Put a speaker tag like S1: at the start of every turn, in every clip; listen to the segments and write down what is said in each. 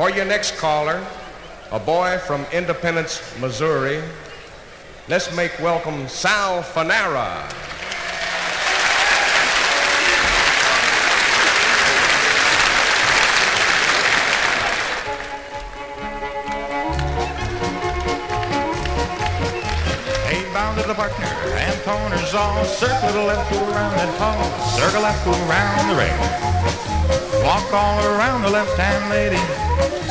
S1: For your next caller, a boy from Independence, Missouri, let's make welcome Sal Fanara.
S2: The partner, and corners all circle left, go around that hall, circle left, go around the ring. Walk all around the left-hand lady,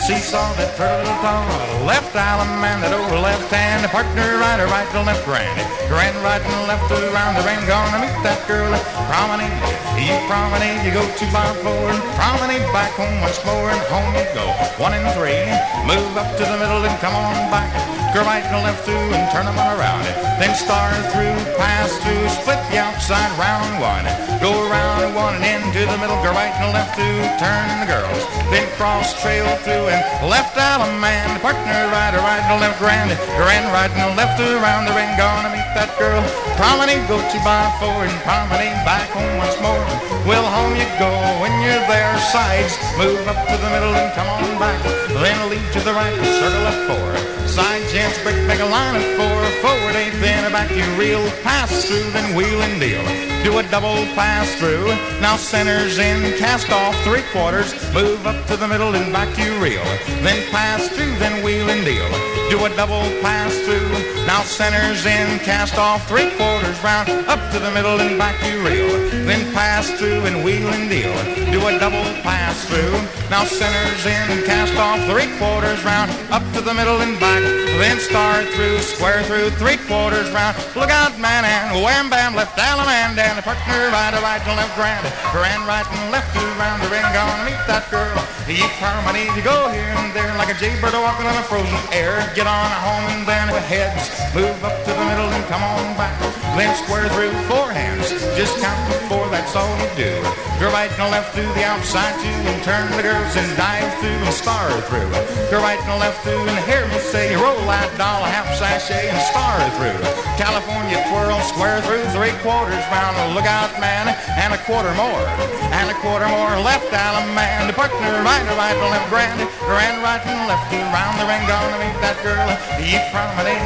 S2: seesaw that turtle tall, left allemande, that over left hand, partner right, right to left grand, grand right and left around the ring, gonna meet that girl, promenade, you promenade, you go two by four, promenade back home once more, and home you go, one and three, move up to the middle and come on back, go right and left through and turn them around, then star through, pass through, split the outside round one, go around one and into the middle, go right and left two turn the girls, then cross trail through and left allemande, partner right, or right and left grand, grand right and left around the ring, gonna meet that girl, promenade, go to by four and promenade back home once more. Well, home you go when you're there, sides, move up to the middle and come on back, then lead to the right, circle up four, side gents break, make a line of back you reel, pass through, then wheel and deal, do a double pass through, now centers in, cast off three quarters, move up to the middle and back you reel, then pass through, then wheel and deal, do a double pass through, now centers in, cast off three quarters round, up to the middle and back you reel, then pass through and wheel and deal, do a double pass through, now centers in, and cast off three quarters round, up to the middle and back, then star through, square through three quarters round, look out man and wham bam, left allemande, and the partner right, right and left grand, grand right and left around the ring, gonna meet that girl, you promenade, you go here and there like a jaybird walking on a frozen air, get on a home and then heads, move up to the middle and come on back, then square through four hands, just count to four, that's all you do, go right and left through the outside and turn the girls and dive through and star through, go right and left through and hear me say, roll that doll, half sashay and star through, California twirl, square through three quarters round, look out man, and a quarter more, and a quarter more, left allemande, the partner right, right, left grand, grand right and left round the ring, gonna meet that girl, you promenade,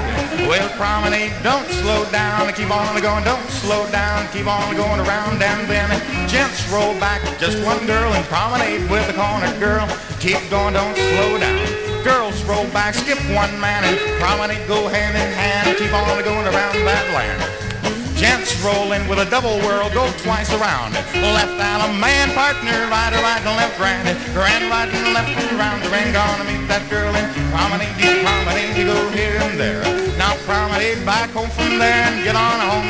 S2: well promenade, don't slow down, keep on going, don't slow down, keep on going around. And then gents roll back, just one girl and promenade with the corner girl, keep going, don't slow down. Girls roll back, skip one man and promenade, go hand in hand, keep on going around that land. Gents roll in with a double whirl, go twice around. Left allemande partner, right, right, and left, grand, grand, right, and left, around the ring. Gonna meet that girl and promenade, promenade, you go here and there. Now promenade back home from there and get on home and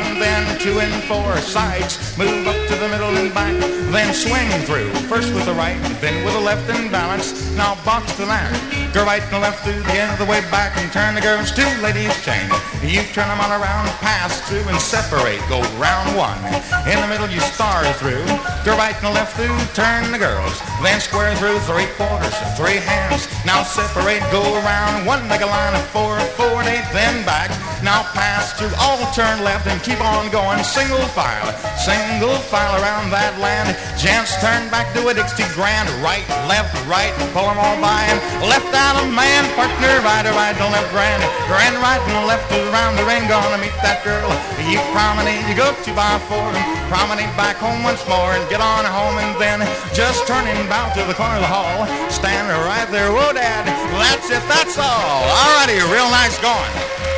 S2: two and four sides. Move up to the middle and back, then swing through. First with the right, then with the left and balance. Now box the line. Go right and left through the end of the way back and turn the girls to ladies chain. You turn them all around, pass through and separate. Go round one. In the middle you star through. Go right and left through, turn the girls. Then square through three quarters, three hands. Now separate, go around one like a line of four, four and eight, then back. Now pass through, all turn left and keep on going. Single file, single file around that land. Gents turn back, do a Dixie grand. Right, left, right, pull them all by. And left out a man, partner, right, right, and left grand. Grand, right, and left around the ring. Gonna meet that girl. You promenade, you go two by four. and Promenade back home once more and get on home and then just turn and bow to the corner of the hall. Stand right there, whoa, dad. That's it, that's all. Alrighty, real nice going.